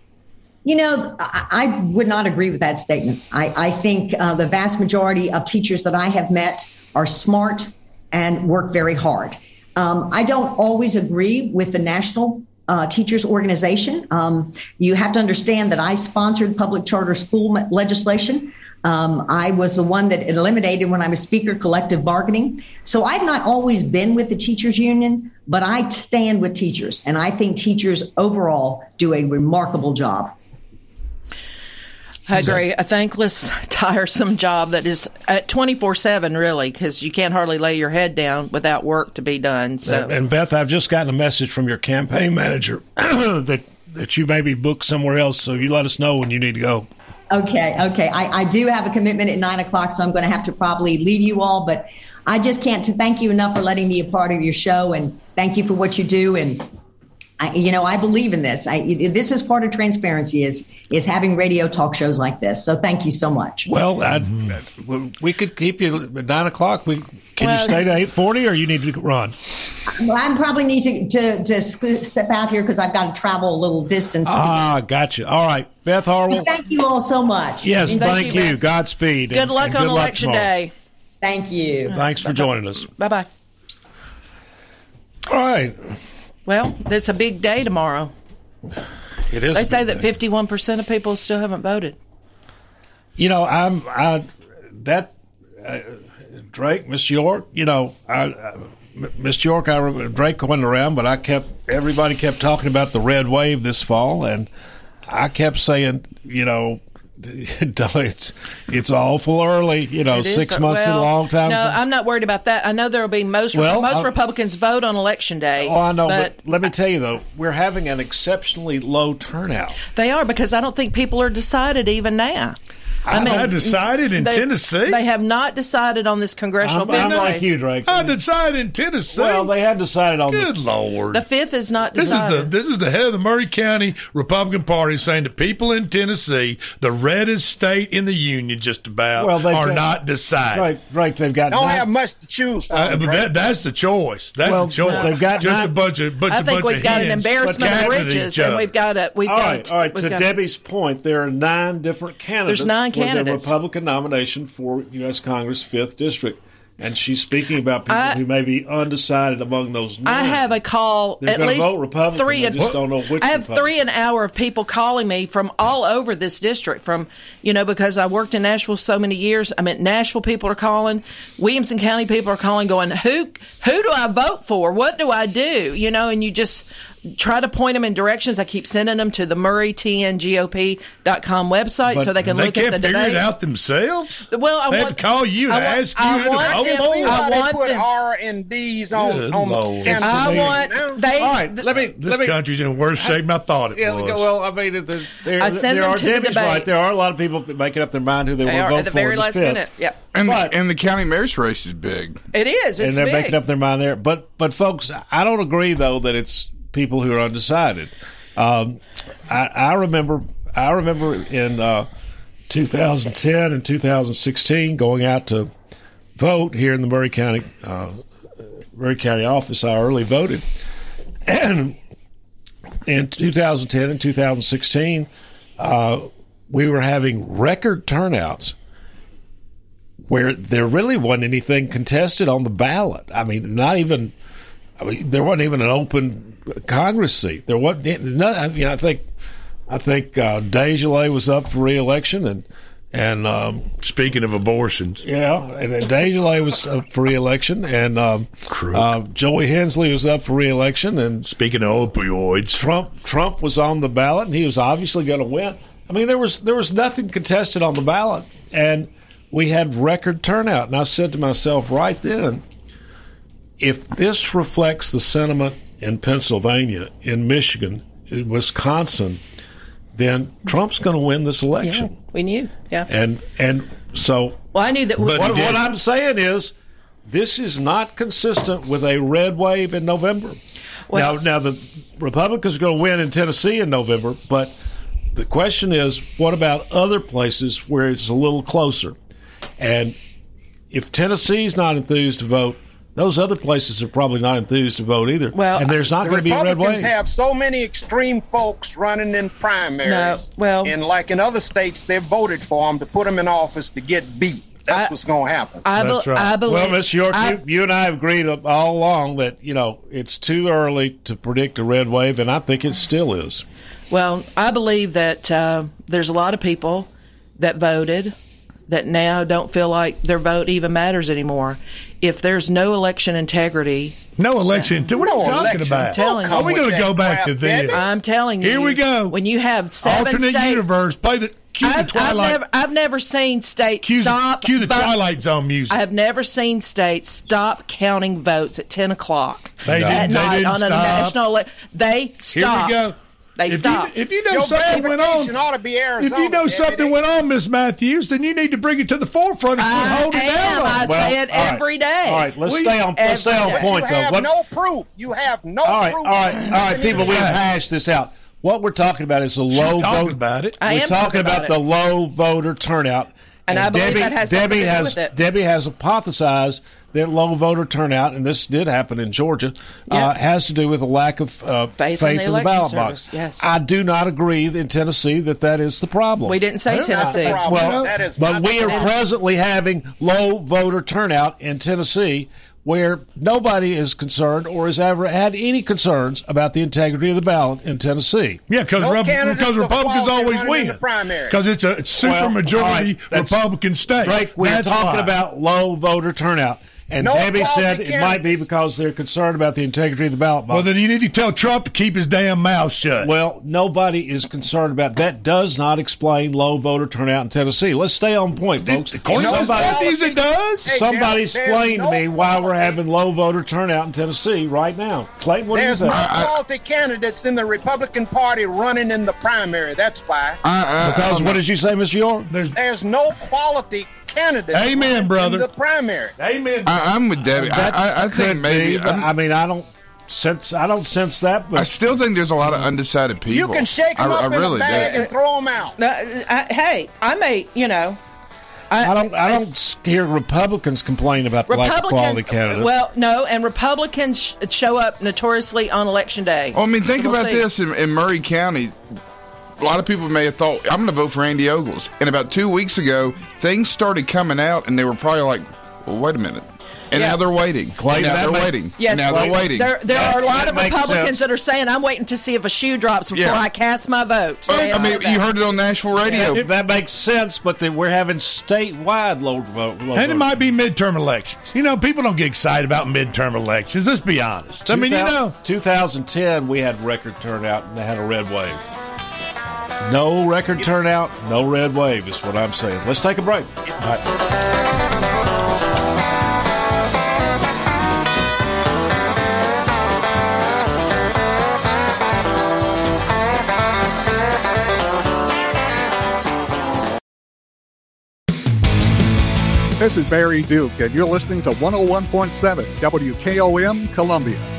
You know, I, I would not agree with that statement. I, I think uh, the vast majority of teachers that I have met are smart and work very hard. Um, I don't always agree with the national uh, teachers organization. Um, you have to understand that I sponsored public charter school legislation. Um, I was the one that eliminated when I was speaker collective bargaining. So I've not always been with the teachers union, but I stand with teachers, and I think teachers overall do a remarkable job.
I agree. A thankless, tiresome job that is at 24 7, really, because you can't hardly lay your head down without work to be done. So,
And, and Beth, I've just gotten a message from your campaign manager that that you may be booked somewhere else. So you let us know when you need to go.
Okay, okay. I, I do have a commitment at nine o'clock, so I'm going to have to probably leave you all. But I just can't to thank you enough for letting me a part of your show, and thank you for what you do. And I, you know, I believe in this. I, this is part of transparency is is having radio talk shows like this. So thank you so much.
Well, I, well, we could keep you at nine o'clock. We can
Well-
you stay to eight forty, or you need to run?
Well, I probably need to to, to step out here because I've got to travel a little distance.
Ah, gotcha. All right, Beth Harwell.
Thank you all so much.
Yes, thank, you. Godspeed.
good
and-
luck
and
on
good luck
election
tomorrow.
day.
Thank you.
Thanks for joining us.
Bye bye.
All right.
Well, it's a big day tomorrow.
It is.
They say that
day.
51% of people still haven't voted.
You know, I'm I that uh, Drake, Miss York. You know, I, I Miss York. I remember Drake went around, but I kept everybody kept talking about the red wave this fall, and I kept saying, you know. It's it's awful early, you know.
It is.
Six months is a long time.
No, I'm not worried about that. I know there will be most
Well,
most Republicans vote on election day.
Oh, I know,
but,
but, let me tell you though, we're having an exceptionally low turnout.
they are because I don't think people are decided even now.
I Not decided in
they-
Tennessee?
They have not decided on this congressional
I'm, I'm
fifth
like you, Drake.
I decided in Tennessee.
Well, they had decided on
Good
the,
lord.
The fifth is not
This is
decided.
the this is the head of the Maury County Republican Party saying to people in Tennessee, the reddest state in the union, just about,
Well, they've
are
got-
not decided.
Right, right. They've got
Don't
nine-
have much to choose from.
Uh, that, that's the choice. That's
Well,
the choice.
they've got
just
nine-
a bunch of bunch,
I
a
think
bunch
we've
of
got an
hens
embarrassment of riches, and we've got a we've
all
got.
right, all right. To
got-
Debbie's point, there are nine different candidates There's
nine
for
candidates.
the Republican nomination for U.S. Congress fifth district, and she's speaking about people
I-
who may be undecided among those. Nine.
I have a call
They're
at least
vote Republican,
three. and-
just don't know which
I have
Republican.
three an hour of people calling me from all over this district. From you know because I worked in Nashville so many years. I mean Nashville people are calling, Williamson County people are calling, going who who do I vote for? What do I do? You know, and you just try to point them in directions. I keep sending them to the MauryTNGOP.com website
But
so they can
they
look
can't
at the
figure
debate.
it out themselves.
Well, I
They have
want
to call you to
I
ask you
I
to
want
vote
them-
for
See
it.
how
I
they put
them-
R and D's on
Good
on
Lord.
the
I want
now.
they.
All right, let me.
This
let me
country's in worse shape than I thought it
yeah,
was.
well, I mean, the, there,
I send
there
them
are
to the
Debbie's
debate.
right. There are a lot of people making up their mind who they,
They
want to vote
at the very last
fifth.
minute. Yep.
And
But-
the, and the county mayor's race is big.
It is. It's
and they're
big.
making up their mind there. But but folks, I don't agree though that it's people who are undecided. Um, I, I remember I remember in uh, 2010 and 2016 going out to vote here in the Maury County uh, Maury County office. I early voted, and in 2010 and 2016, uh, we were having record turnouts where there really wasn't anything contested on the ballot. I mean, not even. I mean, there wasn't even an open Congress seat. There. No, I mean, I think, I think uh, DesJarlais was up for reelection, and and um,
Speaking of abortions,
yeah, and DesJarlais was up for reelection, and um, uh, Joey Hensley was up for reelection, and
speaking of opioids,
Trump Trump was on the ballot, and he was obviously going to win. I mean, there was there was nothing contested on the ballot, and we had record turnout. And I said to myself right then, if this reflects the sentiment in Pennsylvania, in Michigan, in Wisconsin, then Trump's going to win this election.
Yeah, we knew. Yeah.
And and so
Well, I knew that.
what, what I'm saying is, this is not consistent with a red wave in November.
Well-
now, now the Republicans are going to win in Tennessee in November, but the question is, what about other places where it's a little closer? And if Tennessee's not enthused to vote, those other places are probably not enthused to vote either.
Well,
and there's not
The
going to be a red wave.
Republicans have so many extreme folks running in primaries.
No, well-
and like in other states, they voted for them to put them in office to get beat. That's
I-
what's going to happen.
I,
That's right.
I believe.
Well, Miss York,
I-
you, you and I have agreed all along that you know it's too early to predict a red wave, and I think it still is.
Well, I believe that uh, there's a lot of people that voted that now don't feel like their vote even matters anymore. If there's no election integrity,
no election. What are you
No
talking
election.
about?
Telling
Are we going to go back to this?
I'm telling you,
Here we go.
When you have seven
Alternate
states,
universe. Play the cue
I've, I've never, I've never seen states
cue,
stop.
cue the
vote-
Twilight Zone music.
I have never seen states stop counting votes at ten o'clock
They
at
didn't- they
night
didn't
on a
stop.
national. ele- They
Here we go.
They
if
stopped.
You, if you know
Your
something went
verification
on,
ought to be
if you know
Debbie.
something went on, Miss Matthews, then you need to bring it to the forefront and quit
I
holding
am.
down on
I
it.
say it
all right.
every day.
All right, let's
We-
stay on. Let's stay on
every
But
point
you
though.
have
What-
no proof. You have no
all right, all
proof.
right, all right, people. We've hashed this out. What we're talking about is the low
talking
vote.
about it.
I
we're
am
talking
talking
about,
about
the low voter turnout.
And I believe
Debbie,
that has
Debbie has
with it.
Debbie has hypothesized that low voter turnout, and this did happen in Georgia, uh, has to do with a lack of uh,
Faith
faith
in the
in the ballot
service,
box.
yes.
I do not agree in Tennessee that that is the problem.
We didn't say
That's not the
Tennessee.
problem.
Well,
that is
but
not
we
the
are presently having low voter turnout in Tennessee, where nobody is concerned or has ever had any concerns about the integrity of the ballot in Tennessee.
Yeah, because
No candidates
because
of
Republicans always win.
primary.
Because it's a super
Well,
majority
all right, that's-
Republican state.
Drake, we're
That's
talking
why.
about low voter turnout. And
No
Debbie said it might be because they're concerned about the integrity of the ballot box.
Well, then you need to tell Trump to keep his damn mouth shut.
Well, nobody is concerned about that. Does not explain low voter turnout in Tennessee. Let's stay on point, folks.
According to
Somebody,
Matthews, does.
Hey,
somebody
there- there's
explain to me why we're having low voter turnout in Tennessee right now. Clayton, what
There's
do you
no
think?
quality candidates in the Republican Party running in the primary. That's why.
I, I,
because what did you say, Mr. York?
There's,
There's no quality candidates.
Amen, brother.
In the primary.
amen.
I, I'm with Debbie.
That
I, I, I think maybe.
be,
I'm-
mean, I don't sense. I don't sense that. But
I still think there's a lot of undecided people.
You can shake them
I,
up
I
in
really
a bag
do.
and throw them out.
Uh, I, hey, I may, you know, I,
I don't. I don't
it's-
hear Republicans complain about the lack of quality candidates.
Well, no, and Republicans sh- show up notoriously on election day.
Well, I mean, think
we'll
about
see.
this in, in Maury County. A lot of people may have thought I'm going to vote for Andy Ogles, and about two weeks ago, things started coming out, and they were probably like, "Well, wait a minute." And now they're waiting.
Clay,
and now they're
make-
waiting.
Yes,
now they're waiting.
There, there are a lot
that
of Republicans
sense.
that are saying, "I'm waiting to see if a shoe drops before
Yeah.
I cast my vote."
I mean,
that.
you heard it on Nashville radio.
That, that makes sense, but then we're having statewide low vote. Low
And it might be midterm elections. You know, people don't get excited about midterm elections. Let's be honest. I mean, you know,
2010, we had record turnout and they had a red wave. No record turnout, no red wave is what I'm saying. Let's take a break. All right.
This is Barry Duke, and you're listening to 101.7 WKOM Columbia.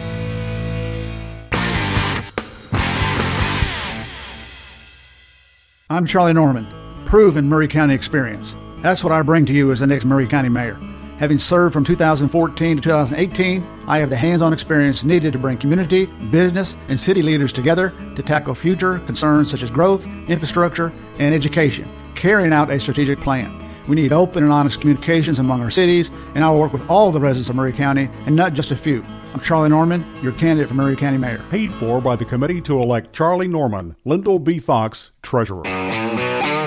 I'm Charlie Norman, proven Maury County experience. That's what I bring to you as the next Maury County mayor. Having served from 2014 to 2018, I have the hands on experience needed to bring community, business, and city leaders together to tackle future concerns such as growth, infrastructure, and education, carrying out a strategic plan. We need open and honest communications among our cities, and I will work with all the residents of Maury County and not just a few. I'm Charlie Norman, your candidate for Maury County Mayor.
Paid for by the committee to elect Charlie Norman, Lyndall B. Fox, Treasurer.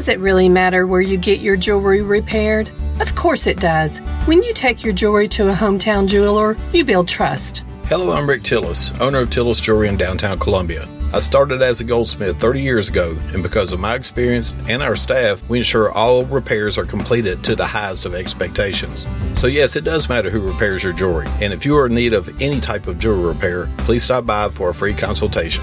Does it really matter where you get your jewelry repaired? Of course it does. When you take your jewelry to a hometown jeweler, you build trust.
Hello, I'm Rick Tillis, owner of Tillis Jewelry in downtown Columbia. I started as a goldsmith 30 years ago, and because of my experience and our staff, we ensure all repairs are completed to the highest of expectations. So, yes, it does matter who repairs your jewelry, and if you are in need of any type of jewelry repair, please stop by for a free consultation.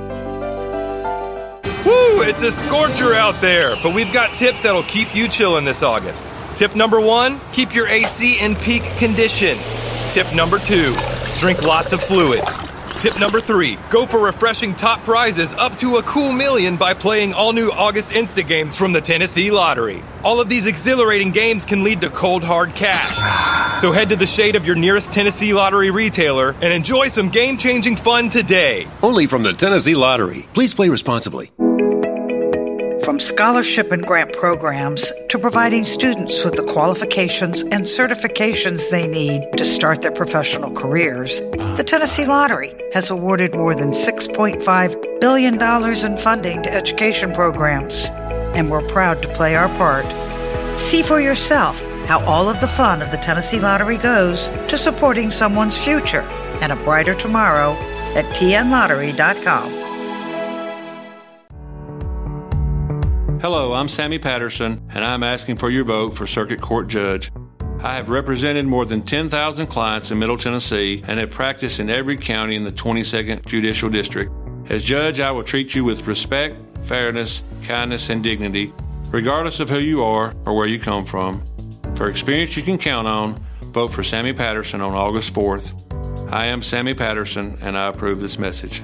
It's a scorcher out there, but we've got tips that'll keep you chilling this August. Tip number one keep your AC in peak condition. Tip number two drink lots of fluids. Tip number three go for refreshing top prizes up to a cool million by playing all new August Insta games from the Tennessee Lottery. All of these exhilarating games can lead to cold hard cash. So head to the shade of your nearest Tennessee Lottery retailer and enjoy some game changing fun today.
Only from the Tennessee Lottery. Please play responsibly.
From scholarship and grant programs to providing students with the qualifications and certifications they need to start their professional careers, the Tennessee Lottery has awarded more than $6.5 billion in funding to education programs, and we're proud to play our part. See for yourself how all of the fun of the Tennessee Lottery goes to supporting someone's future and a brighter tomorrow at tnlottery.com.
Hello, I'm Sammy Patterson, and I'm asking for your vote for Circuit Court Judge. I have represented more than 10,000 clients in Middle Tennessee and have practiced in every county in the 22nd Judicial District. As judge, I will treat you with respect, fairness, kindness, and dignity, regardless of who you are or where you come from. For experience you can count on, vote for Sammy Patterson on August 4th. I am Sammy Patterson, and I approve this message.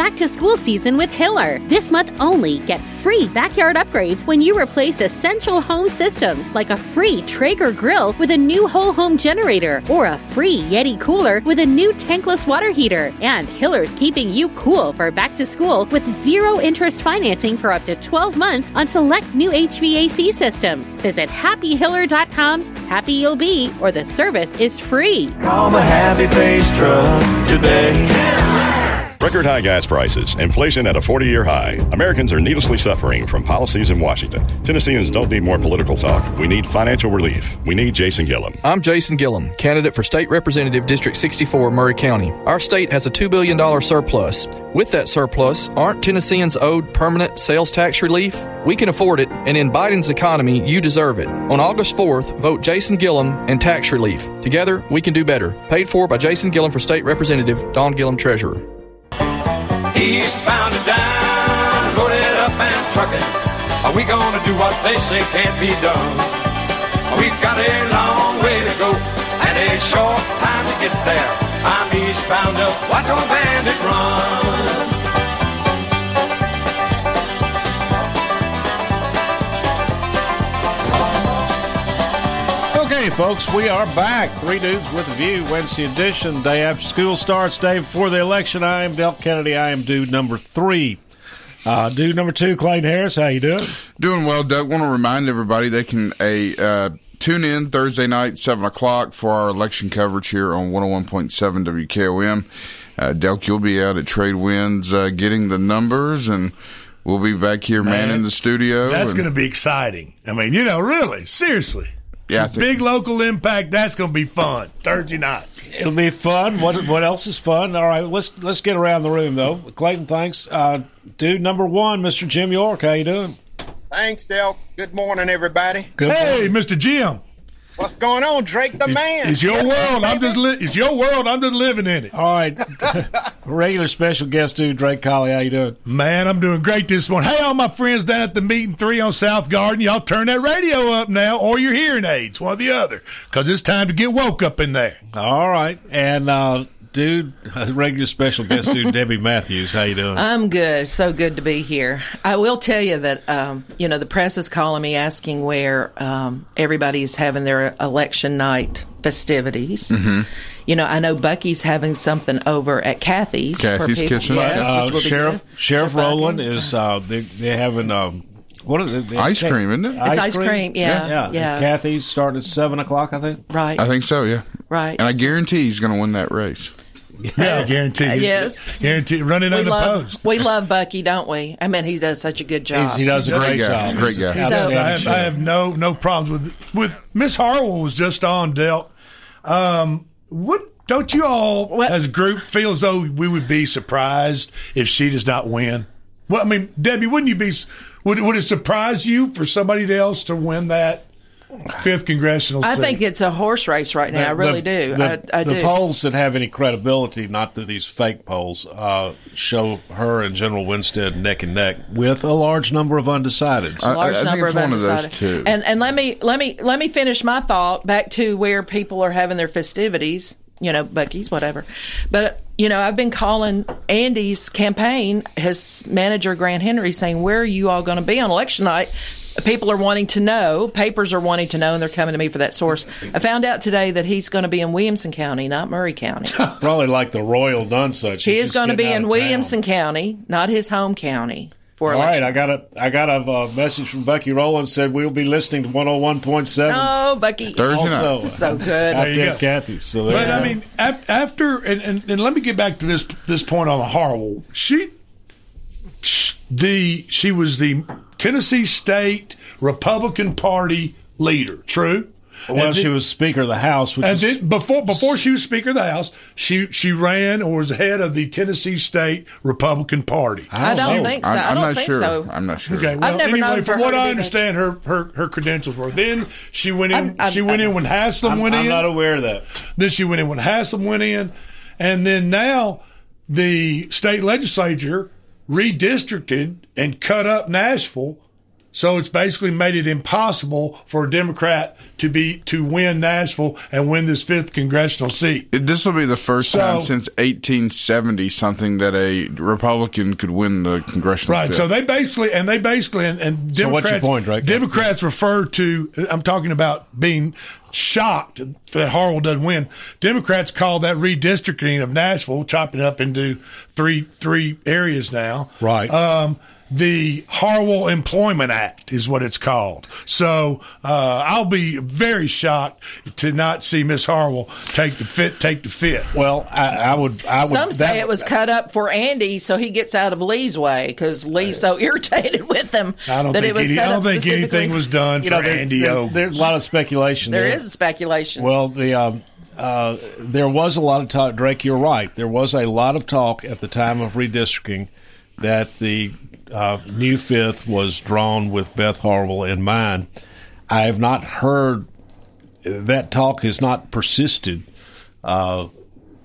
back to school season with Hiller. This month only, get free backyard upgrades when you replace essential home systems like a free Traeger grill with a new whole home generator or a free Yeti cooler with a new tankless water heater. And Hiller's keeping you cool for back to school with zero interest financing for up to 12 months on select new HVAC systems. Visit happyhiller.com. Happy you'll be, or the service is free.
Call the Happy Face Truck today.
Record high gas prices, inflation at a 40 year high. Americans are needlessly suffering from policies in Washington. Tennesseans don't need more political talk. We need financial relief. We need Jason Gillum.
I'm Jason Gillum, candidate for State Representative District 64, Maury County. Our state has a $2 billion surplus. With that surplus, aren't Tennesseans owed permanent sales tax relief? We can afford it, and in Biden's economy, you deserve it. On August 4th, vote Jason Gillum and tax relief. Together, we can do better. Paid for by Jason Gillum for State Representative, Don Gillum Treasurer.
Eastbound and down, loaded up and trucking. Are we gonna do what they say can't be done? We've got a long way to go and a short time to get there. I'm eastbound up, watch old bandit run.
Folks, we are back. Three Dudes with a View, Wednesday edition, day after school starts, day before the election. I am Del Kennedy. I am dude number three. Uh, dude number two, Clayton Harris. How you doing?
Doing well, Doug. Want to remind everybody they can a uh, tune in Thursday night, seven o'clock, for our election coverage here on one hundred one point seven WKOM. Uh, Delk, you'll be out at Trade Winds uh, getting the numbers, and we'll be back here
Man,
manning the studio.
That's
and-
going to be exciting. I mean, you know, really, seriously.
Yeah, I think-
big local impact. That's going to be fun Thursday night.
It'll be fun. What what else is fun? All right, let's let's get around the room though. Clayton, thanks. Uh, dude number one, Mr. Jim York. How you doing?
Thanks, Del. Good morning, everybody.
Good
hey, Mr. Jim.
What's going on, Drake the man?
It's your world. I'm just li- it's your world. I'm just living in it.
All right, regular special guest dude Drake Colley. How you doing?
Man, I'm doing great this morning. Hey, all my friends down at the meeting three on South Garden, y'all turn that radio up now, or your hearing aids, one or the other, because it's time to get woke up in there.
All right, and uh, dude, regular special guest dude Debbie Matthews. How you doing?
I'm good. So good to be here. I will tell you that um, you know the press is calling me asking where um, everybody's having their election night festivities.
Mhm.
You know, I know Bucky's having something over at Kathy's.
Kathy's Kitchen.
Yes,
uh,
which will
Sheriff
good.
Sheriff
Bucky.
Rowland is uh, they they having um, what are they, they
Ice cream, isn't it?
It's ice cream, yeah,
yeah.
yeah.
Kathy's starting at seven o'clock, I think.
Right.
I think so, yeah.
Right.
And I guarantee he's going to win that race.
Yeah, I guarantee you.
Yes.
Guarantee running
We love,
post.
we love Bucky, don't we? I mean, he does such a good job.
he does a
Great
great
guy,
job.
great guy.
He's
I
outstanding
have, I have no no problems with with Miss Harwell was just on Delt. Um, what don't you all as a group feel as though we would be surprised if she does not win? Well, I mean, Debbie, wouldn't you be? Would would it surprise you for somebody else to win that fifth congressional? Seat?
I think it's a horse race right now. I really do.
The,
I, I
the
do.
polls that have any credibility, not that these fake polls, uh, show her and General Winstead neck and neck with a large number of undecideds.
a large number of undecided. And and let me let me let me finish my thought back to where people are having their festivities. You know, Bucky's, whatever. But you know, I've been calling Andy's campaign, his manager Grant Henry, saying, "Where are you all going to be on election night?" People are wanting to know. Papers are wanting to know, and they're coming to me for that source. I found out today that he's going to be in Williamson County, not Maury County.
Probably like the royal done such.
he is going to be in. Williamson County, not his home county. For
All right,
election.
I got a I got a uh, message from Bucky Rowland said we'll be listening to one hundred one point seven.
No, Bucky.
Thursday Also,
so good.
Out
There you
there
go.
Kathy's. So there
But
you
I mean, after and, and, and let me get back to this this point on the Harwell. She, the she was the Tennessee State Republican Party leader. True.
Well, she was Speaker of the House, which
and
is
then before before she was Speaker of the House, she she ran or was head of the Tennessee State Republican Party.
I don't oh. think so.
I'm,
I
I'm
don't
not
think
sure.
so.
I'm not sure.
Okay, well,
never
anyway,
known for
from what I understand, her, her her credentials were. Then she went in.
I'm- I'm-
she went in when Haslam
I'm,
went
I'm
in.
not aware of that.
Then she went in when Haslam went in, and then now the state legislature redistricted and cut up Nashville So it's basically made it impossible for a Democrat to be to win Nashville and win this fifth congressional seat.
This will be the first
So-
time since 1870 something that a Republican could win the congressional. Seat.
Right.
seat.
So they basically, and they basically, and, and
So what's
Democrats,
your point, Drake?
Democrats refer to, I'm talking about being shocked that Harwell doesn't win. Democrats call that redistricting of Nashville, chopping up into three, three areas now.
Right.
Um, the Harwell Employment Act is what it's called. So uh, I'll be very shocked to not see Miss Harwell take the fit, take the fifth.
Well, I, I would. I would.
Some say
that-
it was cut up for Andy so he gets out of Lee's way because Lee's so irritated with him
I don't
that
think
it was
any, I don't think anything was done
You know,
for
there-
Andy
there- There's a lot of speculation.
There
there
is speculation.
Well, the um, uh, there was a lot of talk. Drake, you're right. There was a lot of talk at the time of redistricting that the uh, new fifth was drawn with Beth Harwell in mind. I have not heard that talk has not persisted. Uh,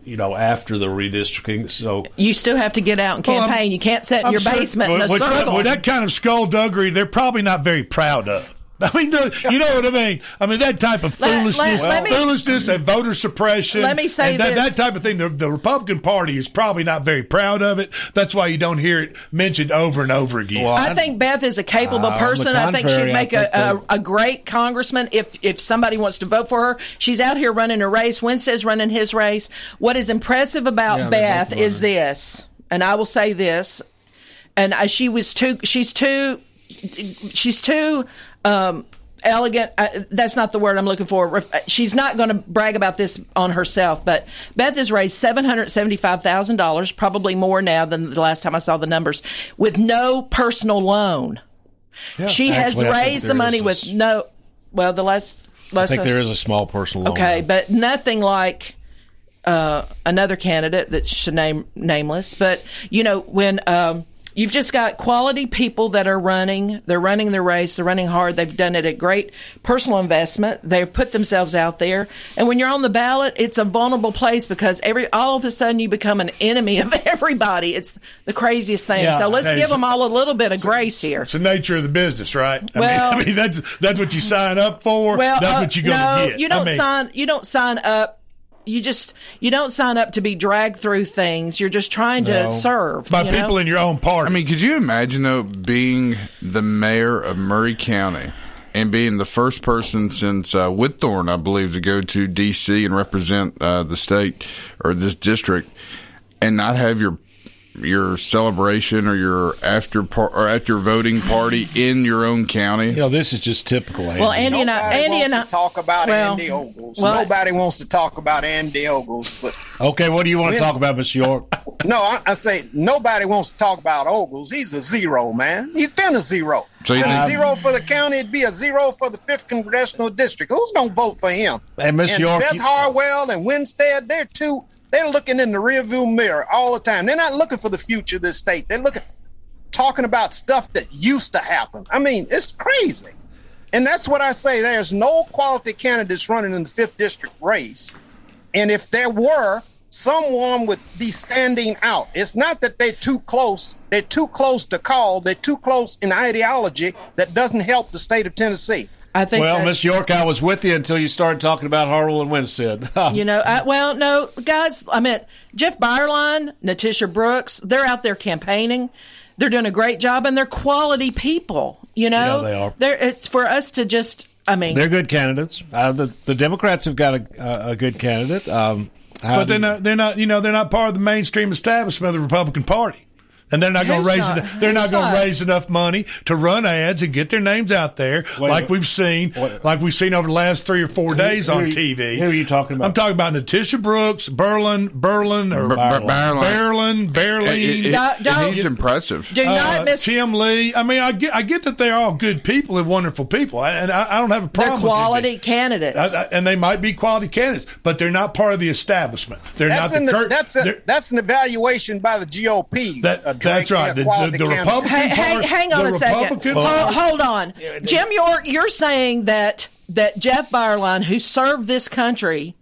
you know, after the redistricting, so
You still have to get out and
Well,
campaign. you can't sit in
I'm
your
sure-
basement in a
with,
circle.
With that kind of skullduggery, they're probably not very proud of. I mean, you know what I mean. I mean that type of
Let- let-
foolishness,
let me-
foolishness, and voter suppression.
Let me say
and that,
this.
that type of thing. The, the Republican Party is probably not very proud of it. That's why you don't hear it mentioned over and over again.
I think Beth is a capable
Uh, on the
person. I think she'd make
think
a, a, a great congressman if if somebody wants to vote for her. She's out here running a race. Winstead's running his race. What is impressive about
Yeah,
Beth is this, and I will say this, and I, she was too. She's too. She's too. Um, elegant uh, that's not the word i'm looking for she's not going to brag about this on herself but beth has raised $775000 probably more now than the last time i saw the numbers with no personal loan
Yeah.
she has
Actually, think
raised the money with no well the last
I
last
think there is a small personal loan.
okay but nothing like uh, another candidate that should name nameless but you know when um, you've just got quality people that are running they're running their race they're running hard they've done it at great personal investment they've put themselves out there and when you're on the ballot it's a vulnerable place because every all of a sudden you become an enemy of everybody it's the craziest thing
Yeah.
so let's
Hey,
give them all a little bit of grace here
It's the nature of the business, right? I,
Well-
mean, I mean, that's that's what you sign up for.
Well,
that's
uh,
what you're going to
no,
get.
you don't
I mean,
sign. You don't sign up. You just you don't sign up to be dragged through things. You're just trying to serve you know?
in your own party.
I mean, could you imagine though being the mayor of Maury County and being the first person since uh, Whitthorne, I believe, to go to D.C. and represent uh, the state or this district, and not have your your celebration or your after par- or after voting party in your own county? You
know, this is just typical.
Well, Andy and I, Andy
wants
and I
to talk about
well,
Andy Ogles.
well,
Nobody wants to talk about Andy Ogles, but
Okay, what do you want to talk about, Mr. York?
no, I, I say nobody wants to talk about Ogles. He's a zero, man. He's been a zero.
So you
Been a zero for the county. It'd be a zero for the fifth congressional district. Who's going to vote for him?
Hey, Miss
and
York,
Beth Harwell and Winstead, they're two. They're looking in the rearview mirror all the time. They're not looking for the future of this state. They're looking, talking about stuff that used to happen. I mean, it's crazy. And that's what I say. There's no quality candidates running in the fifth district race. And if there were, someone would be standing out. It's not that they're too close. They're too close to call. They're too close in ideology that doesn't help the state of Tennessee.
I think
well, Miss York, I was with you until you started talking about Harwell and Winstead.
You know, I, well, no, guys. I mean, Jeff Beierlein, Natisha Brooks, they're out there campaigning. They're doing a great job, and they're quality people. You know,
Yeah, they are.
They're, it's for us to just. I mean,
They're good candidates. Uh, the, the Democrats have got a, a, a good candidate. Um,
but they're not. They're not. You know, they're not part of the mainstream establishment of the Republican Party, and they're not going to raise.
not?
It, they're not going to raise enough money to run ads and get their names out there,
Wait,
like we've seen, like we've seen over the last three or four
Who-
days
who
on
you-
TV.
who are you talking about?
I'm talking about Natisha Brooks, Berlin, Berlin, or
Ber- Ber- Berlin.
Berlin, Berlin.
It- it-
Don't- don't-
he's impressive.
Do not
uh,
miss-
Tim Lee. I mean, I get, I get that they're all good people and wonderful people, and I, I don't have a
they're
problem. with
quality candidates.
I- I- and they might be quality candidates, but they're not part of the establishment. They're
That's
not the,
the,
cur-
that's a, that's an evaluation by the GOP.
That-
Drake.
that's right.
They're
The-
quality
the- the. Republican
Hey, hang,
part-
hang on
the
a second.
Republican
Hold,
part-
hold on, Jim York. You're saying that that Jeff Beierlein, who served this country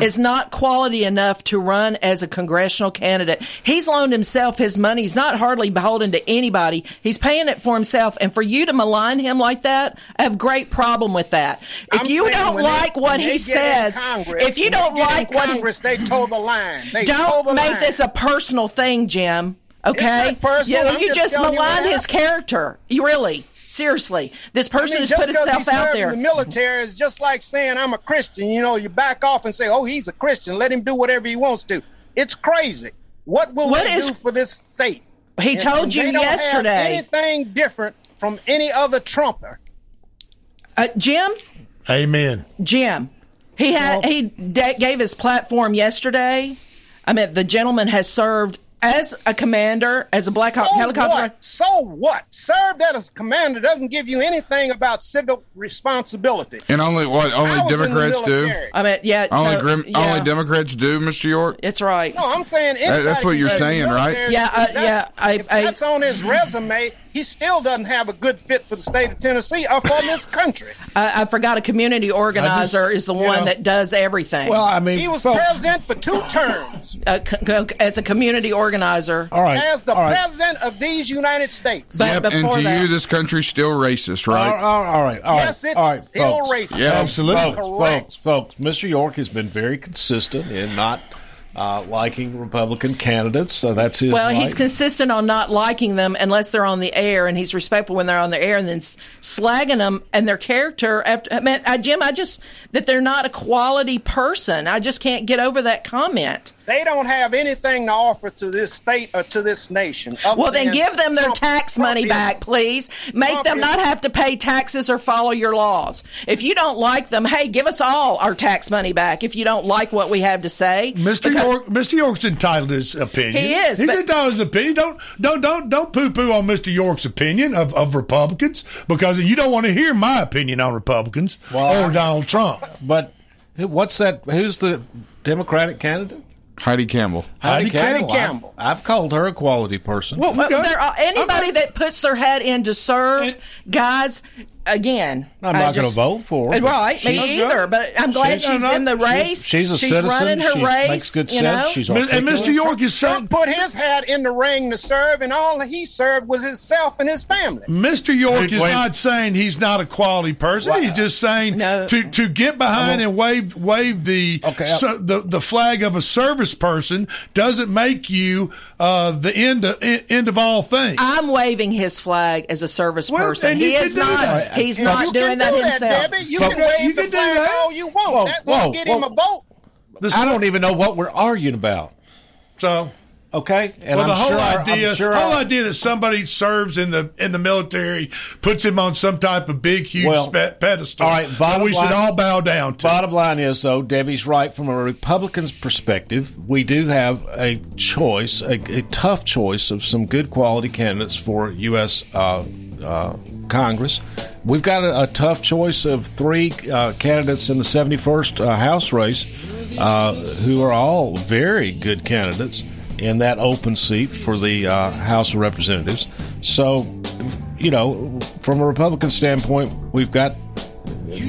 is not quality enough to run as a congressional candidate. He's loaned himself his money. He's not hardly beholden to anybody. He's paying it for himself. And for you to malign him like that, I have great problem with that. If
I'm
you don't like
they-
what he
they get in
says,
Congress,
if you don't
get in
like what he
Congress, they told the line. They
don't
the
make
line.
this a personal thing, Jim. Okay,
not personal.
You,
I'm
you
just
just
telling you
maligned his character. You really, seriously, this
I
person
mean,
has
just
put
because he
himself out there.
in the military is just like saying I'm a Christian. You know, you back off and say, "Oh, he's a Christian. Let him do whatever he wants to." It's crazy. What will
What
they
is-
do for this state?
He
And-
told
and
you
they don't have
yesterday.
anything different from any other Trumper.
Uh, Jim,
Amen.
Jim, he had he da- gave his platform yesterday. I mean, the gentleman has served as a commander, as a Black Hawk
so
helicopter.
What? So what? Served as a commander doesn't give you anything about civil responsibility.
And only what only
I was in
Democrats do.
military.
I mean, yeah,
Only
so-
grim,
yeah.
only Democrats do, Mr. York.
It's right.
No, I'm saying
That- that's what you're
can go
saying, right?
Yeah, uh,
because
yeah, I-
if
I-
that's on his resume. He still doesn't have a good fit for the state of Tennessee or for this country.
I, I forgot a community organizer is the one
know-
that does everything.
Well, I mean,
he was
folks-
president for two terms
uh, c- c- as a community organizer.
All right.
as the
all right.
president of these United States.
But
Yep, and to
that-
you, this country's still racist, right?
All, all- all right. All right.
Yes, it's
all right,
still
folks.
racist.
Yeah,
absolutely.
Folks, folks, folks, Mr. York has been very consistent in not uh, liking Republican candidates, so that's his.
Well, he's consistent on not liking them unless they're on the air, and he's respectful when they're on the air, and then s- slagging them and their character. After, I mean, I, Jim, I just that they're not a quality person. I just can't get over that comment.
They don't have anything to offer to this state or to this nation.
Well, then give them their
Trump-
tax money
Trumpism.
back, please. Make them not have to pay taxes or follow your laws. If you don't like them, hey, give us all our tax money back. If you don't like what we have to say,
Mr.
Because-
York, Mr. York's entitled to his opinion.
He is,
He's
but-
entitled to his opinion. Don't don't don't don't poo poo on Mr. York's opinion of, of Republicans because you don't want to hear my opinion on Republicans or Donald Trump.
But what's that? Who's the Democratic candidate?
Heidi Campbell.
Heidi
Campbell.
I've- I've, called her a quality person.
Well, well,
Okay.
there are, anybody
Okay.
that puts their head in to serve, guys. Again,
I'm not going to vote for her.
Right, me
she's-
either. But I'm glad
She's-
she's, in the race.
She's a
she's
citizen.
running her
she
race.
makes good
you
sense.
know?
She's
And Mr. York is saying
Trump put his hat in the ring to serve, and all he served was himself and his family.
Mr. York
Wait,
is
wait.
not saying he's not a quality person.
Why-
He's just saying
No.
to to get behind and wave wave the
Okay,
so- the the flag of a service person doesn't make you uh, the end of, end of all things.
I'm waving his flag as a service
Well,
person.
then
He is not.
that.
He's not
you
doing
can
that
do
himself.
that, Debbie. You
So-
can wave
You
the
can do
flag
that.
all you want.
Whoa,
that
whoa,
won't get him a vote.
This
I don't even know what we're arguing about.
so.
Okay, and
well, the
I'm
whole
sure
idea,
sure
whole
our-
idea that somebody serves in the in the military puts him on some type of big, huge
Well,
pe- pedestal.
all right,
that
bottom
we should all bow down to.
Bottom line is, though, Debbie's right. From a Republican's perspective, we do have a choice, a, a tough choice of some good quality candidates for U.S. Uh, uh, Congress. We've got a, a tough choice of three uh, candidates in the 71st uh, House race uh, who are all very good candidates in that open seat for the uh, House of Representatives. So, you know, from a Republican standpoint, we've got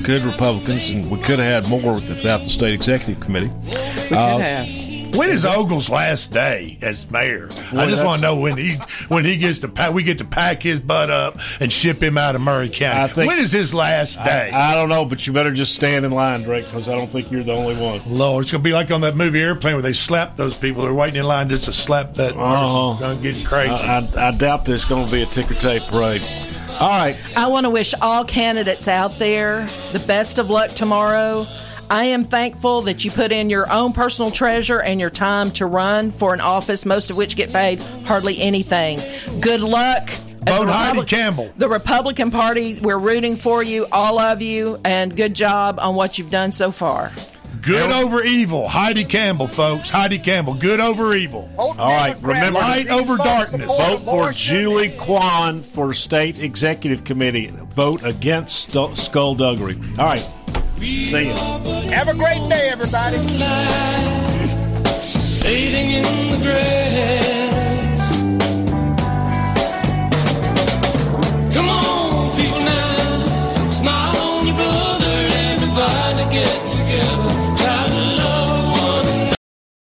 good Republicans, and we could have had more without the state executive committee.
We could
Uh,
have.
When is Ogle's last day as mayor? I just want to know when he when he gets to pack, we get to pack his butt up and ship him out of Maury County.
I think-
when is his last day?
I, I don't know, but you better just stand in line, Drake, because I don't think you're the only one.
Lord, it's gonna be like on that movie Airplane where they slap those people. They're waiting in line just to slap that person.
Uh-huh.
It's gonna get crazy.
I, I, I doubt there's going to be a ticker tape parade. All right.
I want to wish all candidates out there the best of luck tomorrow. I am thankful that you put in your own personal treasure and your time to run for an office, most of which get paid hardly anything. Good luck.
Vote
the
Heidi Campbell.
The Republican Party, we're rooting for you, all of you, and good job on what you've done so far.
Good over evil. Heidi Campbell, folks. Heidi Campbell. Good over evil.
Vote
All right,
Democrat.
remember-
Light over darkness.
Vote for. Julie Kwan for state executive committee. Vote against stu- skullduggery. All right. See you.
Have a great day, everybody.
Fading in the grass. Come on, people now. Smile on your brother. Everybody gets.